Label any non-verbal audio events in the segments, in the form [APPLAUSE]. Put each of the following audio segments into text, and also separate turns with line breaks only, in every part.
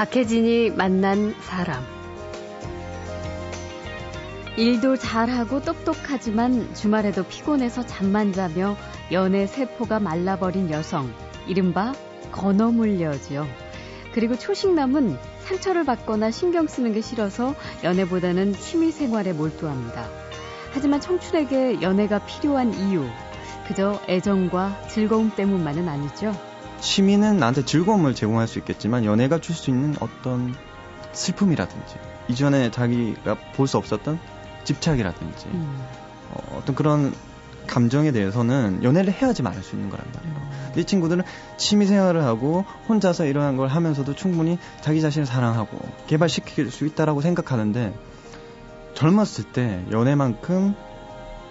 박혜진이 만난 사람. 일도 잘하고 똑똑하지만 주말에도 피곤해서 잠만 자며 연애 세포가 말라버린 여성. 이른바 건어물려지요. 그리고 초식남은 상처를 받거나 신경 쓰는 게 싫어서 연애보다는 취미 생활에 몰두합니다. 하지만 청춘에게 연애가 필요한 이유, 그저 애정과 즐거움 때문만은 아니죠.
취미는 나한테 즐거움을 제공할 수 있겠지만 연애가 줄 수 있는 어떤 슬픔이라든지 이전에 자기가 볼 수 없었던 집착이라든지 음. 어, 떤 그런 감정에 대해서는 연애를 해야지 말할 수 있는 거란 말이에요. 음. 이 친구들은 취미 생활을 하고 혼자서 이러한 걸 하면서도 충분히 자기 자신을 사랑하고 개발시킬 수 있다라고 생각하는데 젊었을 때 연애만큼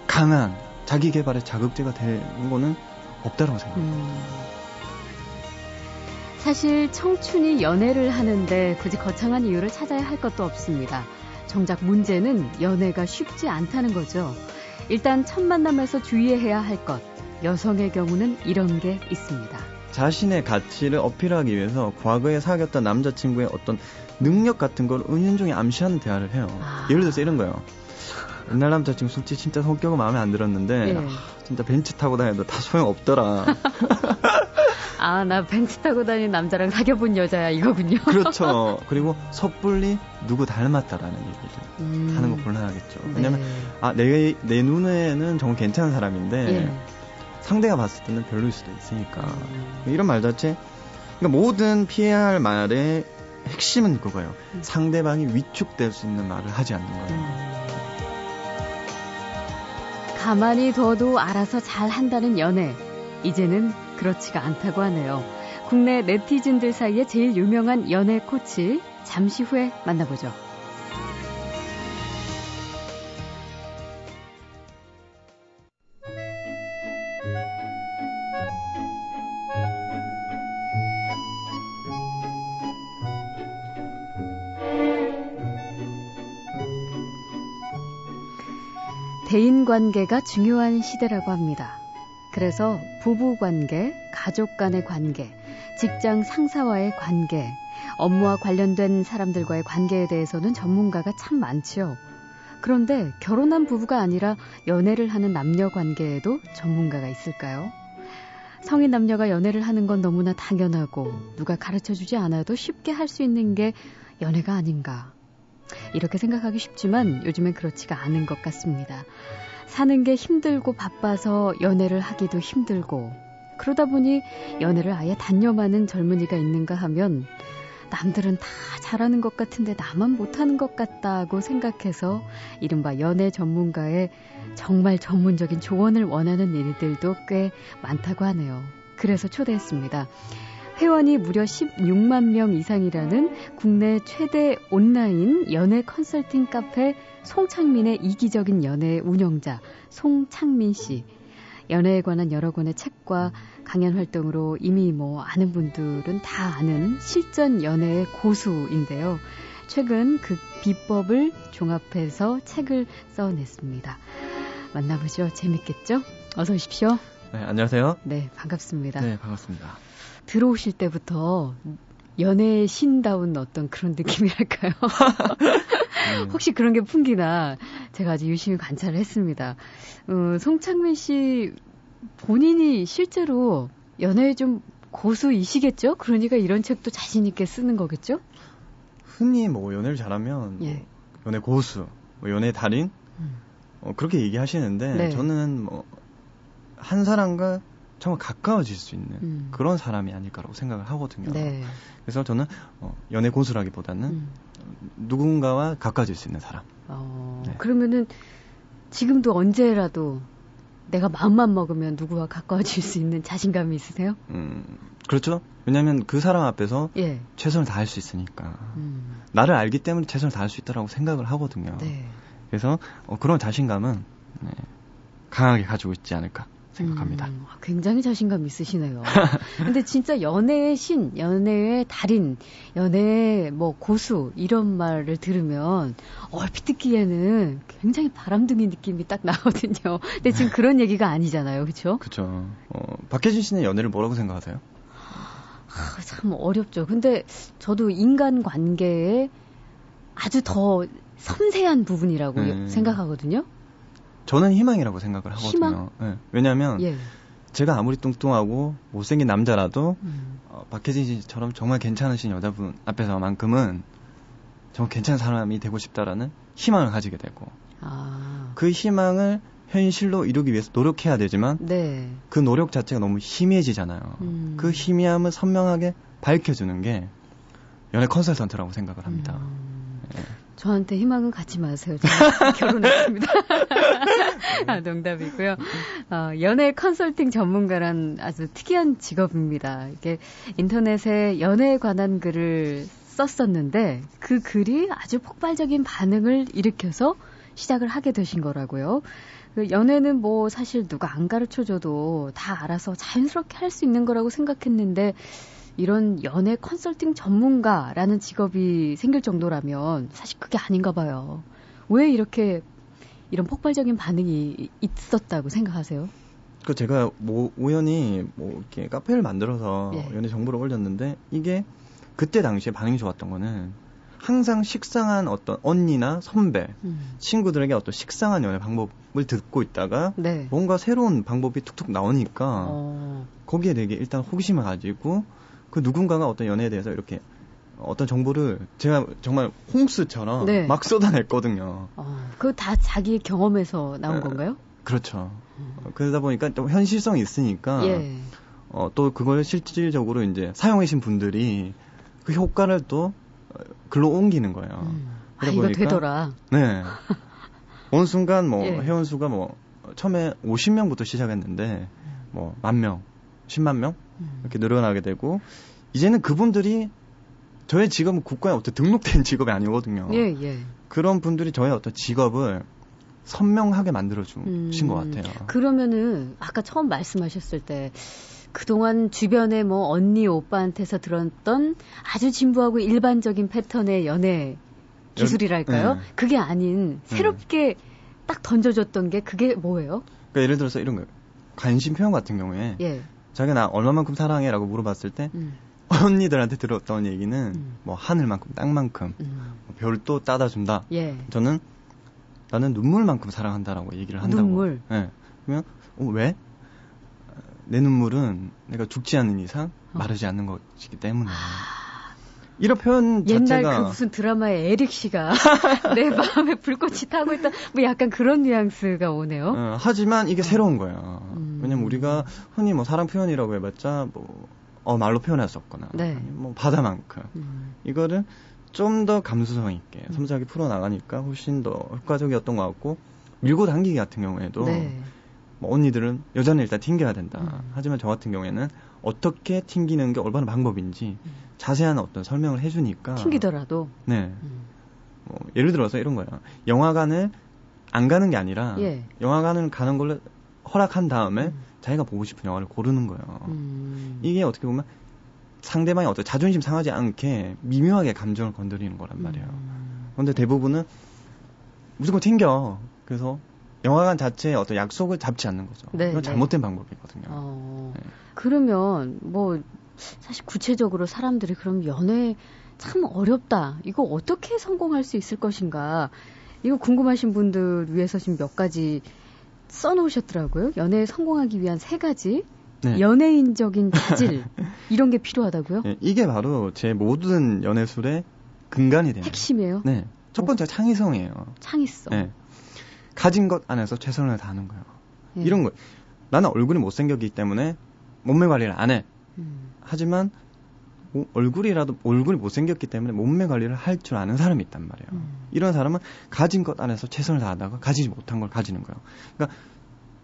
강한 자기 개발의 자극제가 되는 거는 없다라고 생각합니다. 음.
사실 청춘이 연애를 하는데 굳이 거창한 이유를 찾아야 할 것도 없습니다. 정작 문제는 연애가 쉽지 않다는 거죠. 일단 첫 만남에서 주의해야 할 것. 여성의 경우는 이런 게 있습니다.
자신의 가치를 어필하기 위해서 과거에 사귀었던 남자친구의 어떤 능력 같은 걸 은연중에 암시하는 대화를 해요. 아. 예를 들어서 이런 거예요. 옛날 남자친구 솔직히 진짜 성격은 마음에 안 들었는데 네. 아, 진짜 벤츠 타고 다녀도 다 소용없더라. [LAUGHS]
아, 나 벤츠 타고 다니는 남자랑 사귀어본 여자야, 이거군요. [LAUGHS]
그렇죠. 그리고 섣불리 누구 닮았다라는 얘기를 음. 하는 거 곤란하겠죠. 왜냐면, 네. 아, 내, 내 눈에는 정말 괜찮은 사람인데, 예. 상대가 봤을 때는 별로일 수도 있으니까. 음. 이런 말 자체, 그러니까 모든 피해야 할 말의 핵심은 그거예요. 음. 상대방이 위축될 수 있는 말을 하지 않는 거예요. 음.
가만히 둬도 알아서 잘 한다는 연애. 이제는 그렇지가 않다고 하네요. 국내 네티즌들 사이에 제일 유명한 연애 코치 잠시 후에 만나보죠. 대인 관계가 중요한 시대라고 합니다. 그래서 부부 관계, 가족 간의 관계, 직장 상사와의 관계, 업무와 관련된 사람들과의 관계에 대해서는 전문가가 참 많지요. 그런데 결혼한 부부가 아니라 연애를 하는 남녀 관계에도 전문가가 있을까요? 성인 남녀가 연애를 하는 건 너무나 당연하고 누가 가르쳐 주지 않아도 쉽게 할 수 있는 게 연애가 아닌가. 이렇게 생각하기 쉽지만 요즘엔 그렇지가 않은 것 같습니다. 사는 게 힘들고 바빠서 연애를 하기도 힘들고 그러다 보니 연애를 아예 단념하는 젊은이가 있는가 하면 남들은 다 잘하는 것 같은데 나만 못하는 것 같다고 생각해서 이른바 연애 전문가의 정말 전문적인 조언을 원하는 일들도 꽤 많다고 하네요. 그래서 초대했습니다. 회원이 무려 16만 명 이상이라는 국내 최대 온라인 연애 컨설팅 카페 송창민의 이기적인 연애 운영자 송창민 씨. 연애에 관한 여러 권의 책과 강연 활동으로 이미 뭐 아는 분들은 다 아는 실전 연애의 고수인데요. 최근 그 비법을 종합해서 책을 써냈습니다. 만나보죠. 재밌겠죠? 어서 오십시오.
네, 안녕하세요.
네, 반갑습니다.
네, 반갑습니다.
들어오실 때부터 연애의 신다운 어떤 그런 느낌이랄까요? 음. [LAUGHS] 혹시 그런 게 풍기나 제가 아주 유심히 관찰을 했습니다. 어, 송창민 씨 본인이 실제로 연애에 좀 고수이시겠죠? 그러니까 이런 책도 자신 있게 쓰는 거겠죠?
흔히 뭐 연애를 잘하면 뭐 예. 연애 고수, 뭐 연애 달인 음. 어, 그렇게 얘기하시는데 네. 저는 뭐 한 사람과 정말 가까워질 수 있는 음. 그런 사람이 아닐까라고 생각을 하거든요. 네. 그래서 저는 어, 연애 고수라기보다는 음. 누군가와 가까워질 수 있는 사람.
어, 네. 그러면은 지금도 언제라도 내가 마음만 먹으면 누구와 가까워질 수 있는 자신감이 있으세요? 음,
그렇죠. 왜냐하면 그 사람 앞에서 예. 최선을 다할 수 있으니까 음. 나를 알기 때문에 최선을 다할 수 있다라고 생각을 하거든요. 네. 그래서 어, 그런 자신감은 네, 강하게 가지고 있지 않을까 생각합니다. 음,
굉장히 자신감 있으시네요. [LAUGHS] 근데 진짜 연애의 신, 연애의 달인, 연애의 뭐 고수 이런 말을 들으면 얼핏 듣기에는 굉장히 바람둥이 느낌이 딱 나거든요. 근데 지금 그런 얘기가 아니잖아요, 그렇죠?
그렇죠. 어, 박혜진 씨는 연애를 뭐라고 생각하세요?
아, 참 어렵죠. 근데 저도 인간 관계에 아주 더 섬세한 부분이라고 네. 생각하거든요.
저는 희망이라고 생각을 하거든요. 희망? 네. 왜냐하면 예. 제가 아무리 뚱뚱하고 못생긴 남자라도 음. 어, 박혜진 씨처럼 정말 괜찮으신 여자분 앞에서만큼은 정말 괜찮은 사람이 되고 싶다라는 희망을 가지게 되고 아. 그 희망을 현실로 이루기 위해서 노력해야 되지만 네. 그 노력 자체가 너무 희미해지잖아요. 음. 그 희미함을 선명하게 밝혀주는 게 연애 컨설턴트라고 생각을 합니다. 음.
네. 저한테 희망은 갖지 마세요. [LAUGHS] 결혼했습니다. [LAUGHS] 아, 농담이고요. 어, 연애 컨설팅 전문가란 아주 특이한 직업입니다. 이게 인터넷에 연애에 관한 글을 썼었는데 그 글이 아주 폭발적인 반응을 일으켜서 시작을 하게 되신 거라고요. 그 연애는 뭐 사실 누가 안 가르쳐 줘도 다 알아서 자연스럽게 할 수 있는 거라고 생각했는데 이런 연애 컨설팅 전문가라는 직업이 생길 정도라면 사실 그게 아닌가 봐요. 왜 이렇게 이런 폭발적인 반응이 있었다고 생각하세요?
그 제가 뭐 우연히 뭐 이렇게 카페를 만들어서 예. 연애 정보를 올렸는데 이게 그때 당시에 반응이 좋았던 거는 항상 식상한 어떤 언니나 선배, 음. 친구들에게 어떤 식상한 연애 방법을 듣고 있다가 네. 뭔가 새로운 방법이 툭툭 나오니까 어. 거기에 되게 일단 호기심을 가지고 그 누군가가 어떤 연애에 대해서 이렇게 어떤 정보를 제가 정말 홍수처럼 네. 막 쏟아냈거든요. 어,
그다 자기 경험에서 나온 에, 건가요?
그렇죠. 음. 그러다 보니까 또 현실성이 있으니까 예. 어, 또 그걸 실질적으로 이제 사용하신 분들이 그 효과를 또 글로 옮기는 거예요. 음.
아, 이거 보니까, 되더라.
네. [LAUGHS] 어느 순간 뭐 예. 회원수가 뭐 처음에 50명부터 시작했는데 뭐 만 명, 10만 명 음. 이렇게 늘어나게 되고 이제는 그분들이 저의 직업은 국가에 어떤 등록된 [LAUGHS] 직업이 아니거든요. 예, 예. 그런 분들이 저의 어떤 직업을 선명하게 만들어 주신 음, 것 같아요.
그러면은 아까 처음 말씀하셨을 때 그동안 주변에 뭐 언니 오빠한테서 들었던 아주 진부하고 일반적인 패턴의 연애 기술이랄까요? 네. 그게 아닌 네. 새롭게 네. 딱 던져줬던 게 그게 뭐예요?
그러니까 예를 들어서 이런 거예요. 관심 표현 같은 경우에 예. 자기가 나 얼마만큼 사랑해 라고 물어봤을 때 음. 언니들한테 들었던 얘기는 음. 뭐 하늘만큼 땅만큼 음. 뭐 별도 따다 준다. 예. 저는 나는 눈물만큼 사랑한다라고 얘기를 한다고.
눈물.
예. 그러면 어, 왜? 내 눈물은 내가 죽지 않는 이상 어. 마르지 않는 것이기 때문에. 이런 표현
옛날
자체가
그 무슨 드라마의 에릭 씨가 [LAUGHS] 내 마음에 불꽃이 타고 있다 뭐 약간 그런 뉘앙스가 오네요.
어, 하지만 이게 어. 새로운 거예요. 음. 왜냐면 우리가 흔히 뭐 사랑 표현이라고 해봤자 뭐 어, 말로 표현했었거나 네. 뭐 바다만큼 음. 이거를 좀 더 감수성 있게 음. 섬세하게 풀어나가니까 훨씬 더 효과적이었던 것 같고 밀고 당기기 같은 경우에도 네. 뭐 언니들은 여자는 일단 튕겨야 된다. 음. 하지만 저 같은 경우에는 어떻게 튕기는 게 올바른 방법인지 음. 자세한 어떤 설명을 해주니까
튕기더라도
네. 음. 뭐 예를 들어서 이런 거예요. 영화관을 안 가는 게 아니라 예. 영화관을 가는 걸로 허락한 다음에 음. 자기가 보고 싶은 영화를 고르는 거예요. 음. 이게 어떻게 보면 상대방이 어떤 자존심 상하지 않게 미묘하게 감정을 건드리는 거란 말이에요. 음. 그런데 대부분은 무조건 튕겨. 그래서 영화관 자체에 어떤 약속을 잡지 않는 거죠. 네, 그건 네. 잘못된 네. 방법이거든요. 어,
네. 그러면 뭐 사실 구체적으로 사람들이 그럼 연애 참 어렵다. 이거 어떻게 성공할 수 있을 것인가. 이거 궁금하신 분들 위해서 지금 몇 가지 써놓으셨더라고요. 연애에 성공하기 위한 세 가지. 네. 연예인적인 [LAUGHS] 자질 이런 게 필요하다고요?
네, 이게 바로 제 모든 연애술의 근간이 됩니다.
핵심이에요?
네. 첫 번째 어. 창의성이에요.
창의성. 네.
가진 것 안에서 최선을 다하는 거예요. 네. 이런 거. 나는 얼굴이 못생겼기 때문에 몸매 관리를 안 해. 음. 하지만 뭐 얼굴이라도 얼굴이 못생겼기 때문에 몸매 관리를 할 줄 아는 사람이 있단 말이에요. 음. 이런 사람은 가진 것 안에서 최선을 다하다가 가지지 못한 걸 가지는 거예요. 그러니까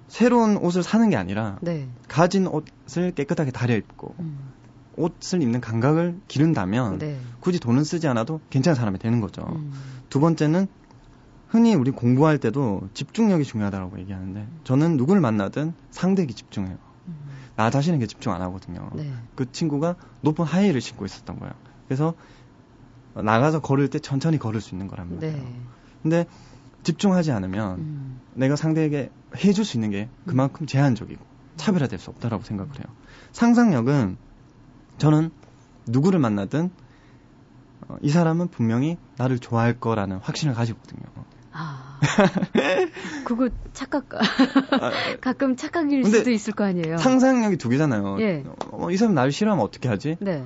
새로운 옷을 사는 게 아니라 네. 가진 옷을 깨끗하게 다려 입고 음. 옷을 입는 감각을 기른다면 네. 굳이 돈은 쓰지 않아도 괜찮은 사람이 되는 거죠. 음. 두 번째는 흔히 우리 공부할 때도 집중력이 중요하다고 얘기하는데 저는 누구를 만나든 상대에게 집중해요. 음. 나 자신에게 집중 안 하거든요. 네. 그 친구가 높은 하이힐을 신고 있었던 거예요. 그래서 나가서 걸을 때 천천히 걸을 수 있는 거란 말이에요. 네. 근데 집중하지 않으면 음. 내가 상대에게 해줄 수 있는 게 그만큼 제한적이고 차별화될 수 없다라고 생각을 해요. 상상력은 저는 누구를 만나든 어, 이 사람은 분명히 나를 좋아할 거라는 확신을 가지거든요. 아, [LAUGHS]
그거 착각, 아, [LAUGHS] 가끔 착각일 수도 있을 거 아니에요.
상상력이 두 개잖아요. 예. 어, 이 사람 나를 싫어하면 어떻게 하지? 네.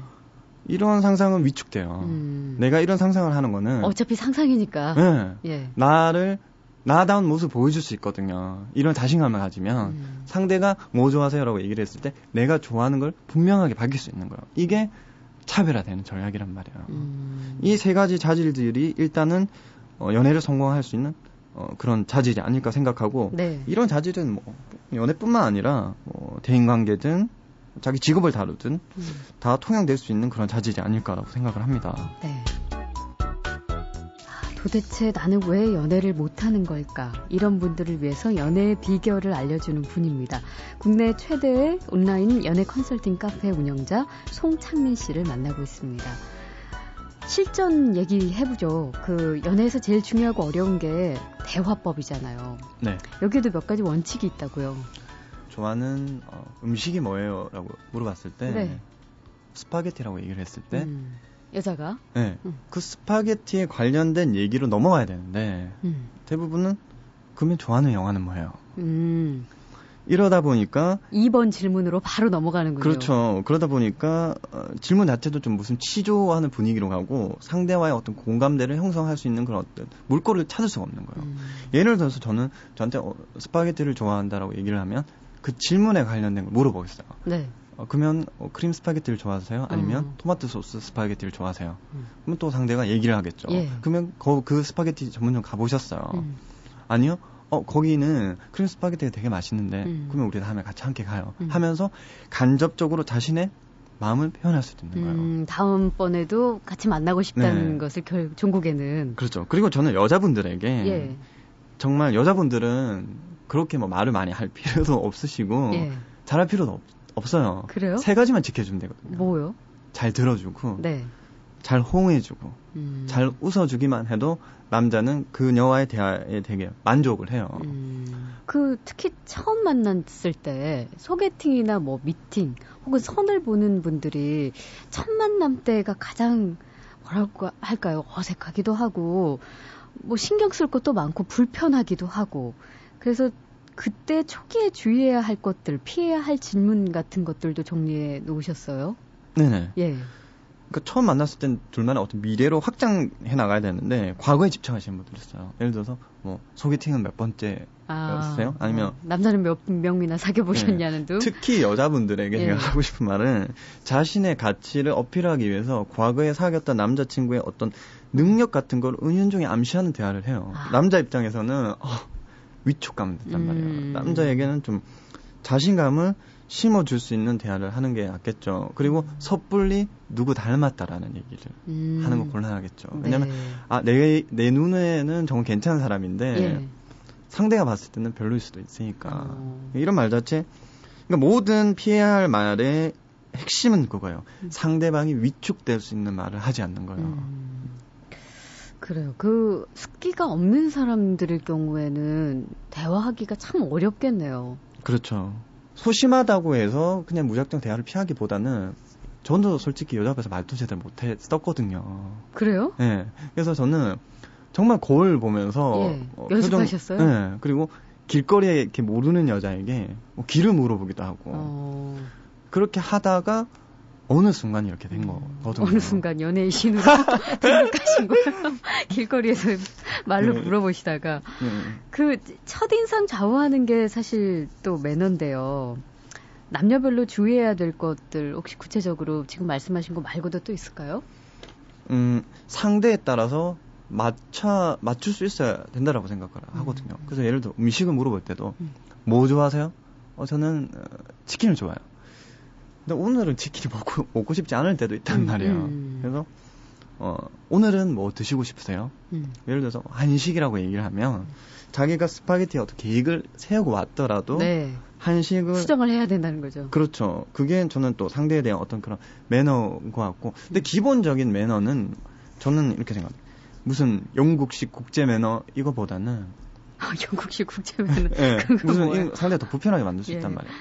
이런 상상은 위축돼요. 음. 내가 이런 상상을 하는 거는
어차피 상상이니까.
네. 예. 나를 나다운 모습 보여줄 수 있거든요. 이런 자신감을 가지면 음. 상대가 뭐 좋아하세요라고 얘기를 했을 때 내가 좋아하는 걸 분명하게 밝힐 수 있는 거예요. 이게 차별화되는 전략이란 말이에요. 음. 이세 가지 자질들이 일단은 어, 연애를 성공할 수 있는 어, 그런 자질이 아닐까 생각하고 네. 이런 자질은 뭐 연애뿐만 아니라 뭐 대인관계든 자기 직업을 다루든 음. 다 통용될 수 있는 그런 자질이 아닐까라고 생각을 합니다. 네.
도대체 나는 왜 연애를 못하는 걸까? 이런 분들을 위해서 연애의 비결을 알려주는 분입니다. 국내 최대의 온라인 연애 컨설팅 카페 운영자 송창민 씨를 만나고 있습니다. 실전 얘기해보죠. 그 연애에서 제일 중요하고 어려운 게 대화법이잖아요. 네. 여기에도 몇 가지 원칙이 있다고요.
좋아하는 어, 음식이 뭐예요? 라고 물어봤을 때 네. 스파게티라고 얘기를 했을 때 음,
여자가
네. 음. 그 스파게티에 관련된 얘기로 넘어가야 되는데 음. 대부분은 그러면 좋아하는 영화는 뭐예요? 음. 이러다 보니까
2번 질문으로 바로 넘어가는군요.
그렇죠. 그러다 보니까 어, 질문 자체도 좀 무슨 취조하는 분위기로 가고 상대와의 어떤 공감대를 형성할 수 있는 그런 어떤 물꼬를 찾을 수가 없는 거예요. 음. 예를 들어서 저는 저한테 어, 스파게티를 좋아한다라고 얘기를 하면 그 질문에 관련된 걸 물어보겠어요. 네. 어, 그러면 어, 크림 스파게티를 좋아하세요? 아니면 음. 토마토 소스 스파게티를 좋아하세요? 음. 그러면 또 상대가 얘기를 하겠죠. 예. 그러면 거, 그 스파게티 전문점 가보셨어요? 음. 아니요? 어 거기는 크림 스파게티가 되게 맛있는데 음. 그러면 우리 다음에 같이 함께 가요. 음. 하면서 간접적으로 자신의 마음을 표현할 수 있는 거예요. 음,
다음번에도 같이 만나고 싶다는 네. 것을 결, 종국에는
그렇죠. 그리고 저는 여자분들에게 예. 정말 여자분들은 그렇게 뭐 말을 많이 할 필요도 [LAUGHS] 없으시고 예. 잘할 필요도 없, 없어요.
그래요?
세 가지만 지켜주면 되거든요.
뭐요?
잘 들어주고 네. 잘 호응해주고 음. 잘 웃어주기만 해도 남자는 그녀와의 대화에 되게 만족을 해요. 음.
그 특히 처음 만났을 때 소개팅이나 뭐 미팅 혹은 선을 보는 분들이 첫 만남 때가 가장 뭐라고 할까요? 어색하기도 하고 뭐 신경 쓸 것도 많고 불편하기도 하고 그래서 그때 초기에 주의해야 할 것들, 피해야 할 질문 같은 것들도 정리해 놓으셨어요?
네네. 예. 그러니까 처음 만났을 땐 둘만의 어떤 미래로 확장해 나가야 되는데 과거에 집착하시는 분들 있어요. 예를 들어서 뭐 소개팅은 몇 번째였어요? 아, 아니면 어,
남자는 몇 명이나 사귀어 보셨냐는 등.
네. 특히 여자분들에게 예. 제가 하고 싶은 말은 자신의 가치를 어필하기 위해서 과거에 사귀었던 남자친구의 어떤 능력 같은 걸 은연중에 암시하는 대화를 해요. 아. 남자 입장에서는 어, 위축감 든단 말이에요. 음. 남자에게는 좀 자신감을 심어줄 수 있는 대화를 하는 게 낫겠죠. 그리고 섣불리 누구 닮았다라는 얘기를 음. 하는 거 곤란하겠죠. 왜냐면, 네. 아, 내, 내 눈에는 정말 괜찮은 사람인데, 예. 상대가 봤을 때는 별로일 수도 있으니까. 어. 이런 말 자체, 그러니까 모든 피해야 할 말의 핵심은 그거예요. 음. 상대방이 위축될 수 있는 말을 하지 않는 거예요. 음.
그래요. 그 습기가 없는 사람들의 경우에는 대화하기가 참 어렵겠네요.
그렇죠. 소심하다고 해서 그냥 무작정 대화를 피하기보다는 저도 솔직히 여자 앞에서 말도 제대로 못했었거든요.
그래요?
네. 그래서 저는 정말 거울 보면서
예, 어, 연습하셨어요?
표정, 네. 그리고 길거리에 이렇게 모르는 여자에게 뭐 길을 물어보기도 하고 어... 그렇게 하다가 어느 순간 이렇게 된 거거든요.
어느 순간 연예인 신으로 [LAUGHS] 등록하신 거예요. [LAUGHS] 길거리에서 말로 네. 물어보시다가 네. 그 첫인상 좌우하는 게 사실 또 매너인데요. 남녀별로 주의해야 될 것들 혹시 구체적으로 지금 말씀하신 거 말고도 또 있을까요?
음, 상대에 따라서 맞춰 맞출 수 있어야 된다라고 생각을 하거든요. 음. 그래서 예를 들어 음식을 물어볼 때도 음. 뭐 좋아하세요? 어 저는 어, 치킨을 좋아해요. 근데 오늘은 치킨이 먹고, [LAUGHS] 먹고 싶지 않을 때도 있단 음, 말이에요. 음. 그래서, 어, 오늘은 뭐 드시고 싶으세요? 음. 예를 들어서 한식이라고 얘기를 하면 자기가 스파게티에 어떤 계획을 세우고 왔더라도 네. 한식을
수정을 해야 된다는 거죠.
그렇죠. 그게 저는 또 상대에 대한 어떤 그런 매너인 것 같고 근데 기본적인 매너는 저는 이렇게 생각합니다. 무슨 영국식 국제 매너 이거보다는
아, 영국식 국제 매너
네, 무슨 상대가 더 불편하게 만들 수 예. 있단 말이에요.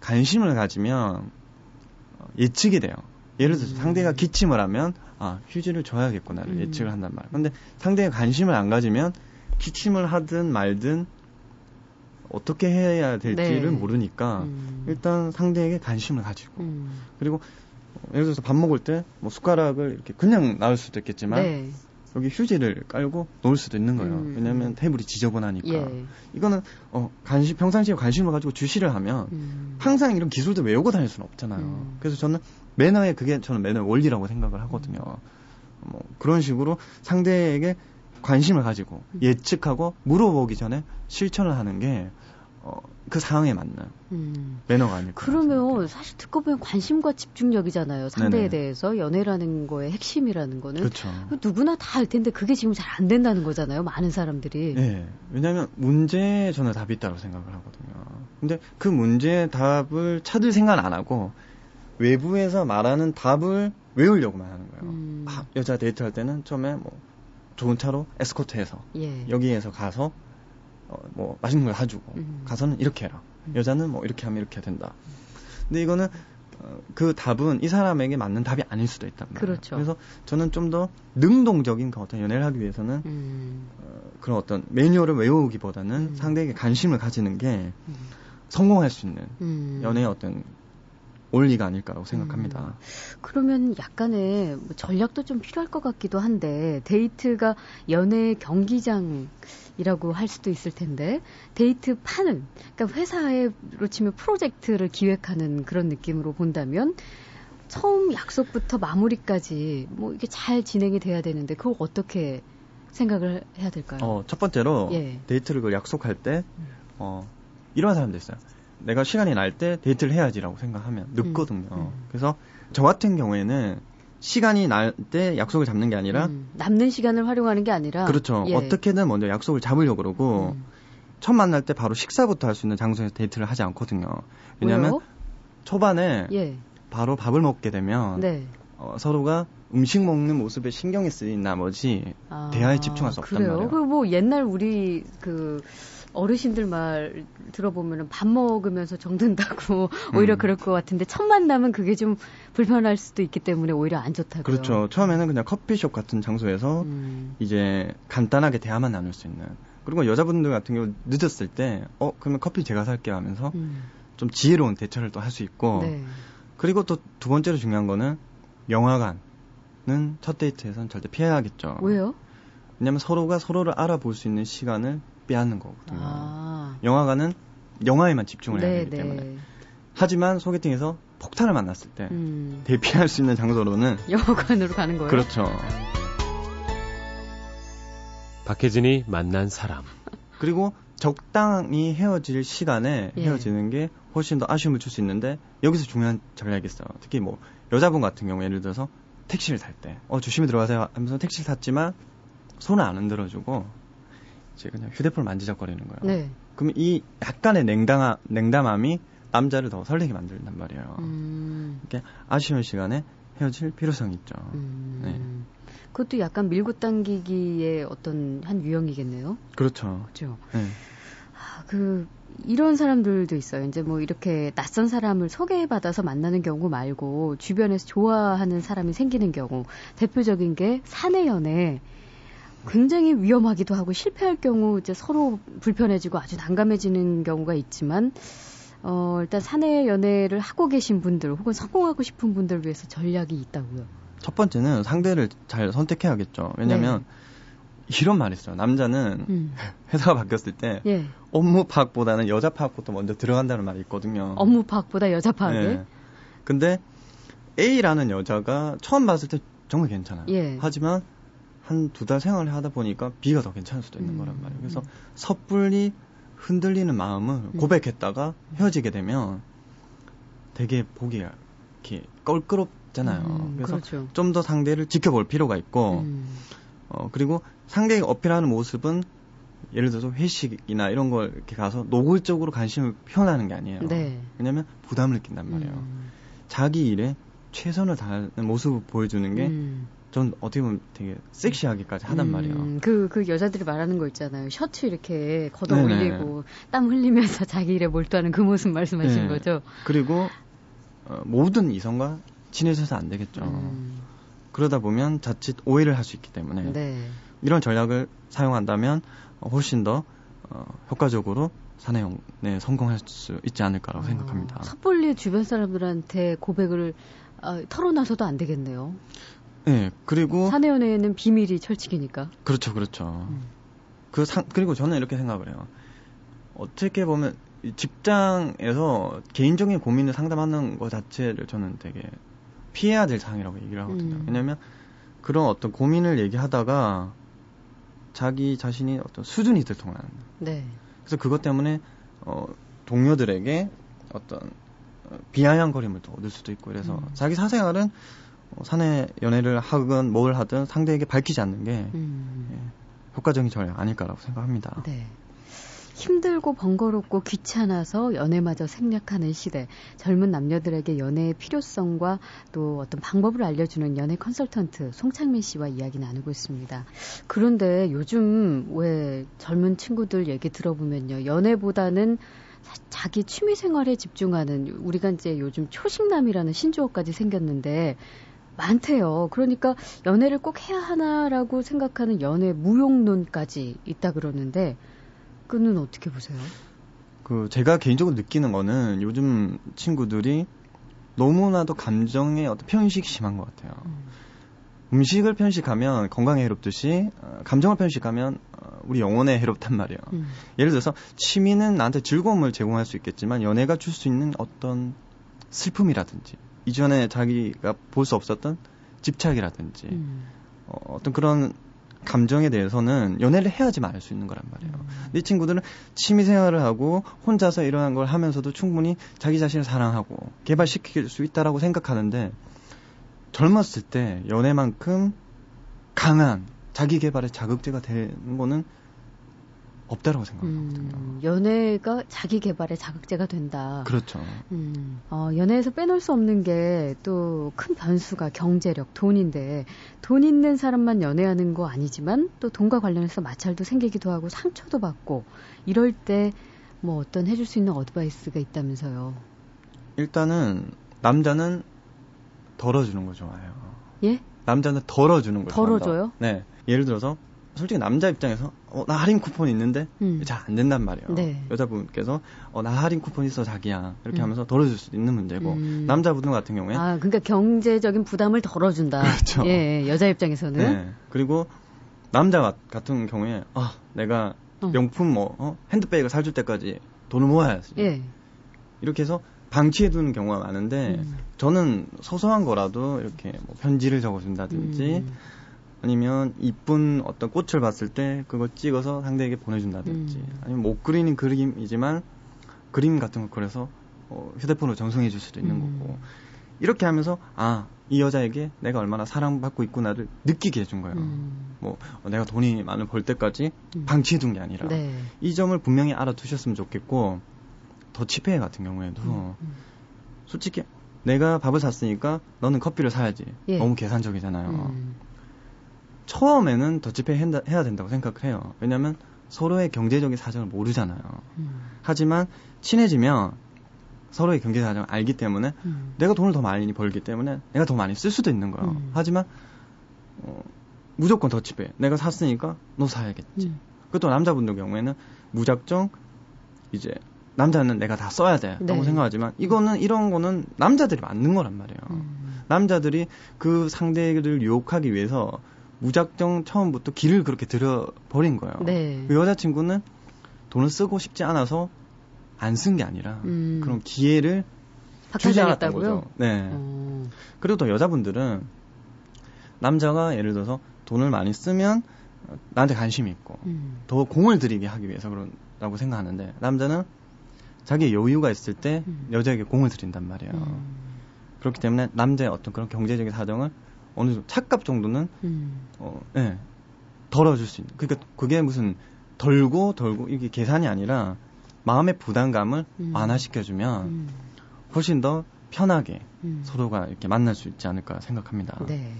관심을 가지면 예측이 돼요. 예를 들어서 음. 상대가 기침을 하면 아 휴지를 줘야겠구나를 음. 예측을 한단 말이에요. 근데 상대가 관심을 안 가지면 기침을 하든 말든 어떻게 해야 될지를 네. 모르니까 음. 일단 상대에게 관심을 가지고 음. 그리고 예를 들어서 밥 먹을 때 뭐 숟가락을 이렇게 그냥 놔을 수도 있겠지만 네. 여기 휴지를 깔고 놓을 수도 있는 거예요. 음. 왜냐하면 테이블이 지저분하니까. 예. 이거는 어 관심 평상시에 관심을 가지고 주시를 하면 음. 항상 이런 기술도 외우고 다닐 수는 없잖아요. 음. 그래서 저는 매너에 그게 저는 매너의 원리라고 생각을 하거든요. 뭐 그런 식으로 상대에게 관심을 가지고 음. 예측하고 물어보기 전에 실천을 하는 게 어, 그 상황에 맞는 음. 매너가 아닐까.
그러면 사실 듣고 보면 관심과 집중력이잖아요. 상대에 네네. 대해서 연애라는 거의 핵심이라는 거는
그렇죠.
누구나 다 알 텐데 그게 지금 잘 안 된다는 거잖아요. 많은 사람들이.
네. 왜냐하면 문제에 저는 답이 있다고 생각을 하거든요. 근데 그 문제의 답을 찾을 생각 안 하고 외부에서 말하는 답을 외우려고만 하는 거예요. 음. 아, 여자 데이트할 때는 처음에 뭐 좋은 차로 에스코트해서 예. 여기에서 가서 어, 뭐 맛있는 걸 사주고 음. 가서는 이렇게 해라. 음. 여자는 뭐 이렇게 하면 이렇게 된다. 근데 이거는 어, 그 답은 이 사람에게 맞는 답이 아닐 수도 있단 말이에요. 그렇죠. 그래서 저는 좀 더 능동적인 그 어떤 연애를 하기 위해서는 음. 어, 그런 어떤 매뉴얼을 외우기보다는 음. 상대에게 관심을 가지는 게 음. 성공할 수 있는 음. 연애의 어떤 원리가 아닐까라고 생각합니다. 음,
그러면 약간의 뭐 전략도 좀 필요할 것 같기도 한데 데이트가 연애 경기장이라고 할 수도 있을 텐데 데이트 파는 그러니까 회사로 치면 프로젝트를 기획하는 그런 느낌으로 본다면 처음 약속부터 마무리까지 뭐 이게 잘 진행이 돼야 되는데 그걸 어떻게 생각을 해야 될까요?
어, 첫 번째로 예. 데이트를 약속할 때 음. 어, 이런 사람도 있어요. 내가 시간이 날 때 데이트를 해야지라고 생각하면 늦거든요. 음, 음. 그래서 저 같은 경우에는 시간이 날 때 약속을 잡는 게 아니라 음,
남는 시간을 활용하는 게 아니라
그렇죠. 예. 어떻게든 먼저 약속을 잡으려고 그러고 음. 첫 만날 때 바로 식사부터 할 수 있는 장소에서 데이트를 하지 않거든요. 왜냐하면 왜요? 초반에 예. 바로 밥을 먹게 되면 네. 어, 서로가 음식 먹는 모습에 신경이 쓰인 나머지 아, 대화에 집중할 수 없단 그래요? 말이에요.
그뭐 옛날 우리 그 어르신들 말 들어보면 밥 먹으면서 정든다고 [LAUGHS] 오히려 음. 그럴 것 같은데 첫 만남은 그게 좀 불편할 수도 있기 때문에 오히려 안 좋다고요.
그렇죠. 처음에는 그냥 커피숍 같은 장소에서 음. 이제 간단하게 대화만 나눌 수 있는. 그리고 여자분들 같은 경우 늦었을 때, 어, 그러면 커피 제가 살게요 하면서 음. 좀 지혜로운 대처를 또 할 수 있고. 네. 그리고 또 두 번째로 중요한 거는 영화관은 첫 데이트에서는 절대 피해야겠죠.
왜요?
왜냐면 서로가 서로를 알아볼 수 있는 시간을 빼앗는 거거든요. 아. 영화관은 영화에만 집중을 네, 해야 되기 네. 때문에. 하지만 소개팅에서 폭탄을 만났을 때 음. 대피할 수 있는 장소로는 [LAUGHS]
영화관으로 가는 거예요.
그렇죠.
박혜진이 만난 사람.
그리고 적당히 헤어질 시간에 예. 헤어지는 게 훨씬 더 아쉬움을 줄 수 있는데 여기서 중요한 전략이 있어요. 특히 뭐 여자분 같은 경우 예를 들어서 택시를 탈 때, 어 조심히 들어가세요 하면서 택시를 탔지만 손을 안 흔들어주고 이 제 그냥 휴대폰을 만지작거리는 거예요. 네. 그럼 이 약간의 냉담함, 냉담함이 남자를 더 설레게 만든단 말이에요. 음. 이렇게 아쉬운 시간에 헤어질 필요성이 있죠. 음. 네.
그것도 약간 밀고 당기기의 어떤 한 유형이겠네요.
그렇죠.
그렇죠. 네. 아, 그 이런 사람들도 있어요. 이제 뭐 이렇게 낯선 사람을 소개받아서 만나는 경우 말고 주변에서 좋아하는 사람이 생기는 경우 대표적인 게 사내 연애. 굉장히 위험하기도 하고 실패할 경우 이제 서로 불편해지고 아주 난감해지는 경우가 있지만 어, 일단 사내 연애를 하고 계신 분들 혹은 성공하고 싶은 분들을 위해서 전략이 있다고요.
첫 번째는 상대를 잘 선택해야겠죠. 왜냐면 네. 이런 말이 있어요. 남자는 음. [LAUGHS] 회사가 바뀌었을 때 예. 업무 파악보다는 여자 파악부터 먼저 들어간다는 말이 있거든요.
업무 파악보다 여자 파악에? 네.
근데 A라는 여자가 처음 봤을 때 정말 괜찮아요. 예. 하지만 한 두 달 생활을 하다 보니까 B가 더 괜찮을 수도 있는 음. 거란 말이에요. 그래서 섣불리 흔들리는 마음을 음. 고백했다가 헤어지게 되면 되게 보기 이렇게 껄끄럽잖아요. 음, 그래서 그렇죠. 좀더 상대를 지켜볼 필요가 있고, 음. 어, 그리고 상대가 어필하는 모습은 예를 들어서 회식이나 이런 걸 이렇게 가서 노골적으로 관심을 표현하는 게 아니에요. 네. 왜냐면 부담을 느낀단 말이에요. 음. 자기 일에 최선을 다하는 모습을 보여주는 게 전 어떻게 보면 되게 섹시하게까지 하단 음, 말이에요.
그, 그 여자들이 말하는 거 있잖아요. 셔츠 이렇게 걷어 올리고 땀 흘리면서 [LAUGHS] 자기 일에 몰두하는 그 모습 말씀하시는 네. 거죠.
그리고 어, 모든 이성과 친해져서 안 되겠죠. 음. 그러다 보면 자칫 오해를 할 수 있기 때문에 네. 이런 전략을 사용한다면 훨씬 더 어, 효과적으로 사내연애 성공할 수 있지 않을까라고 어, 생각합니다.
섣불리 주변 사람들한테 고백을 어, 털어놔서도 안 되겠네요.
네, 그리고
사내연애는 비밀이 철칙이니까.
그렇죠, 그렇죠. 음. 그 상, 그리고 저는 이렇게 생각을 해요. 어떻게 보면 직장에서 개인적인 고민을 상담하는 것 자체를 저는 되게 피해야 될 상황이라고 얘기를 하거든요. 음. 왜냐하면 그런 어떤 고민을 얘기하다가 자기 자신이 어떤 수준이 들통하는. 네. 그래서 그것 때문에 어, 동료들에게 어떤 어, 비아냥거림을 또 얻을 수도 있고 그래서 음. 자기 사생활은 어, 사내 연애를 하건 뭘 하든 상대에게 밝히지 않는 게 음. 예, 효과적인 전략 아닐까라고 생각합니다. 네.
힘들고 번거롭고 귀찮아서 연애마저 생략하는 시대. 젊은 남녀들에게 연애의 필요성과 또 어떤 방법을 알려주는 연애 컨설턴트 송창민 씨와 이야기 나누고 있습니다. 그런데 요즘 왜 젊은 친구들 얘기 들어보면요. 연애보다는 자기 취미 생활에 집중하는 우리가 이제 요즘 초식남이라는 신조어까지 생겼는데 많대요. 그러니까 연애를 꼭 해야 하나라고 생각하는 연애 무용론까지 있다 그러는데 그는 어떻게 보세요?
그 제가 개인적으로 느끼는 거는 요즘 친구들이 너무나도 감정에 어떤 편식이 심한 것 같아요. 음. 식을 편식하면 건강에 해롭듯이 어, 감정을 편식하면 어, 우리 영혼에 해롭단 말이에요. 음. 예를 들어서 취미는 나한테 즐거움을 제공할 수 있겠지만 연애가 줄 수 있는 어떤 슬픔이라든지 이전에 자기가 볼 수 없었던 집착이라든지 음. 어, 어떤 그런 감정에 대해서는 연애를 해야지 말할 수 있는 거란 말이에요. 음. 이 친구들은 취미 생활을 하고 혼자서 이러한 걸 하면서도 충분히 자기 자신을 사랑하고 개발시킬 수 있다라고 생각하는데 젊었을 때 연애만큼 강한 자기 개발의 자극제가 되는 거는 없다라고 생각하거든요. 음,
연애가 자기 개발의 자극제가 된다.
그렇죠.
음, 어, 연애에서 빼놓을 수 없는 게 또 큰 변수가 경제력, 돈인데 돈 있는 사람만 연애하는 거 아니지만 또 돈과 관련해서 마찰도 생기기도 하고 상처도 받고 이럴 때 뭐 어떤 해줄 수 있는 어드바이스가 있다면서요.
일단은 남자는 덜어주는 거 좋아해요.
예?
남자는 덜어주는 거
좋아해요. 덜어줘요?
네. 예를 들어서 솔직히 남자 입장에서 어, 나 할인 쿠폰 있는데 음. 잘안 된단 말이에요. 네. 여자분께서 어, 나 할인 쿠폰 있어 자기야 이렇게 음. 하면서 덜어줄 수도 있는 문제고 음. 남자분 같은 경우에
아 그러니까 경제적인 부담을 덜어준다. [LAUGHS]
그렇죠.
예, 여자 입장에서는
네. 그리고 남자 같은 경우에 아 내가 어. 명품 뭐 어? 핸드백을 사줄 때까지 돈을 모아야지. 예. 이렇게 해서 방치해 두는 경우가 많은데 음. 저는 소소한 거라도 이렇게 뭐 편지를 적어준다든지. 음. 아니면 이쁜 어떤 꽃을 봤을 때 그거 찍어서 상대에게 보내준다든지 음. 아니면 못 그리는 그림이지만 그림 같은 걸 그려서 어, 휴대폰으로 전송해 줄 수도 있는 음. 거고 이렇게 하면서 아 이 여자에게 내가 얼마나 사랑받고 있구나를 느끼게 해준 거예요. 음. 뭐 어, 내가 돈이 많을 벌 때까지 음. 방치해 둔 게 아니라 네. 이 점을 분명히 알아두셨으면 좋겠고 더치페이 같은 경우에도 음, 음. 솔직히 내가 밥을 샀으니까 너는 커피를 사야지 예. 너무 계산적이잖아요. 처음에는 더치페이 해야 된다고 생각을 해요. 왜냐하면 서로의 경제적인 사정을 모르잖아요. 음. 하지만 친해지면 서로의 경제 사정을 알기 때문에 음. 내가 돈을 더 많이 벌기 때문에 내가 더 많이 쓸 수도 있는 거예요. 음. 하지만 어, 무조건 더치페이. 내가 샀으니까 너 사야겠지. 음. 그것도 남자분들 경우에는 무작정 이제 남자는 내가 다 써야 돼. 라고 네. 생각하지만 이거는 이런 거는 남자들이 맞는 거란 말이에요. 음. 남자들이 그 상대를 유혹하기 위해서 무작정 처음부터 길을 그렇게 들여버린 거예요. 네. 그 여자친구는 돈을 쓰고 싶지 않아서 안 쓴 게 아니라 음. 그런 기회를 주지 않았던 거죠. 네. 어. 그리고 또 여자분들은 남자가 예를 들어서 돈을 많이 쓰면 나한테 관심이 있고 음. 더 공을 들이게 하기 위해서 그런다고 생각하는데 남자는 자기의 여유가 있을 때 음. 여자에게 공을 들인단 말이에요. 음. 그렇기 때문에 남자의 어떤 그런 경제적인 사정을 어느 정도 착값 정도는 음. 어, 예. 덜어줄 수 있는. 그러니까 그게 무슨 덜고 덜고 이게 계산이 아니라 마음의 부담감을 음. 완화시켜주면 음. 훨씬 더 편하게 음. 서로가 이렇게 만날 수 있지 않을까 생각합니다. 네.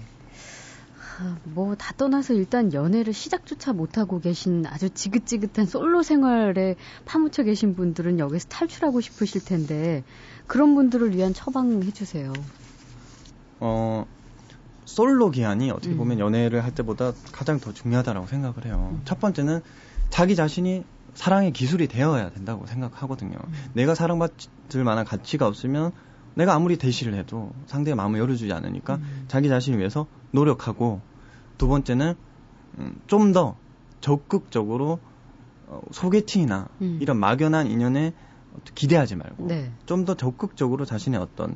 아, 뭐다 떠나서 일단 연애를 시작조차 못하고 계신 아주 지긋지긋한 솔로 생활에 파묻혀 계신 분들은 여기서 탈출하고 싶으실 텐데 그런 분들을 위한 처방 해 주세요.
어, 솔로 기한이 어떻게 보면 음. 연애를 할 때보다 가장 더 중요하다고 생각을 해요. 음. 첫 번째는 자기 자신이 사랑의 기술이 되어야 된다고 생각하거든요. 음. 내가 사랑받을 만한 가치가 없으면 내가 아무리 대시를 해도 상대의 마음을 열어주지 않으니까 음. 자기 자신을 위해서 노력하고 두 번째는 음, 좀더 적극적으로 어, 소개팅이나 음. 이런 막연한 인연에 기대하지 말고 네. 좀더 적극적으로 자신의 어떤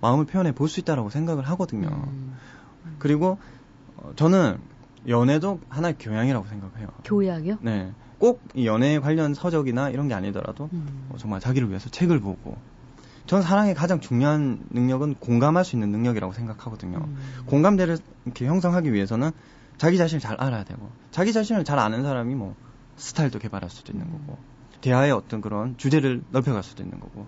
마음을 표현해 볼 수 있다라고 생각을 하거든요. 음. 그리고 어, 저는 연애도 하나의 교양이라고 생각해요.
교양이요?
네. 꼭 이 연애 관련 서적이나 이런 게 아니더라도 음. 어, 정말 자기를 위해서 책을 보고 저는 사랑의 가장 중요한 능력은 공감할 수 있는 능력이라고 생각하거든요. 음. 공감대를 이렇게 형성하기 위해서는 자기 자신을 잘 알아야 되고 자기 자신을 잘 아는 사람이 뭐 스타일도 개발할 수도 있는 거고 대화의 어떤 그런 주제를 넓혀갈 수도 있는 거고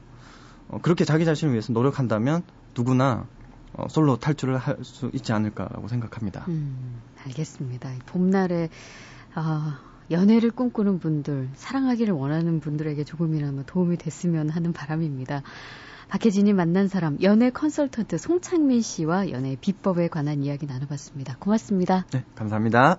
어, 그렇게 자기 자신을 위해서 노력한다면 누구나 어, 솔로 탈출을 할 수 있지 않을까라고 생각합니다. 음,
알겠습니다. 봄날에 아, 연애를 꿈꾸는 분들, 사랑하기를 원하는 분들에게 조금이나마 도움이 됐으면 하는 바람입니다. 박혜진이 만난 사람, 연애 컨설턴트 송창민 씨와 연애 비법에 관한 이야기 나눠봤습니다. 고맙습니다.
네, 감사합니다.